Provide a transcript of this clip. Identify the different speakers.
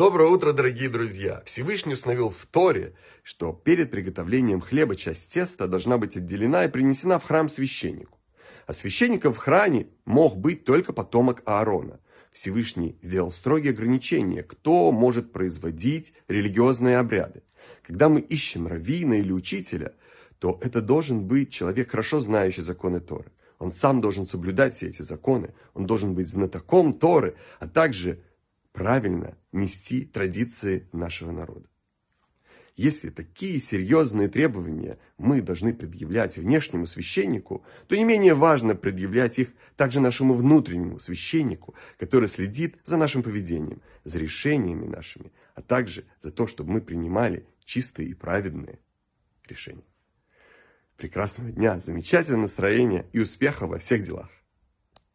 Speaker 1: Доброе утро, дорогие друзья! Всевышний установил в Торе, что перед приготовлением хлеба часть теста должна быть отделена и принесена в храм священнику. А священником в храме мог быть только потомок Аарона. Всевышний сделал строгие ограничения, кто может производить религиозные обряды. Когда мы ищем раввина или учителя, то это должен быть человек, хорошо знающий законы Торы. Он сам должен соблюдать все эти законы, он должен быть знатоком Торы, а также правильно нести традиции нашего народа. Если такие серьезные требования мы должны предъявлять внешнему священнику, то не менее важно предъявлять их также нашему внутреннему священнику, который следит за нашим поведением, за решениями нашими, а также за то, чтобы мы принимали чистые и праведные решения. Прекрасного дня, замечательного настроения и успеха во всех делах!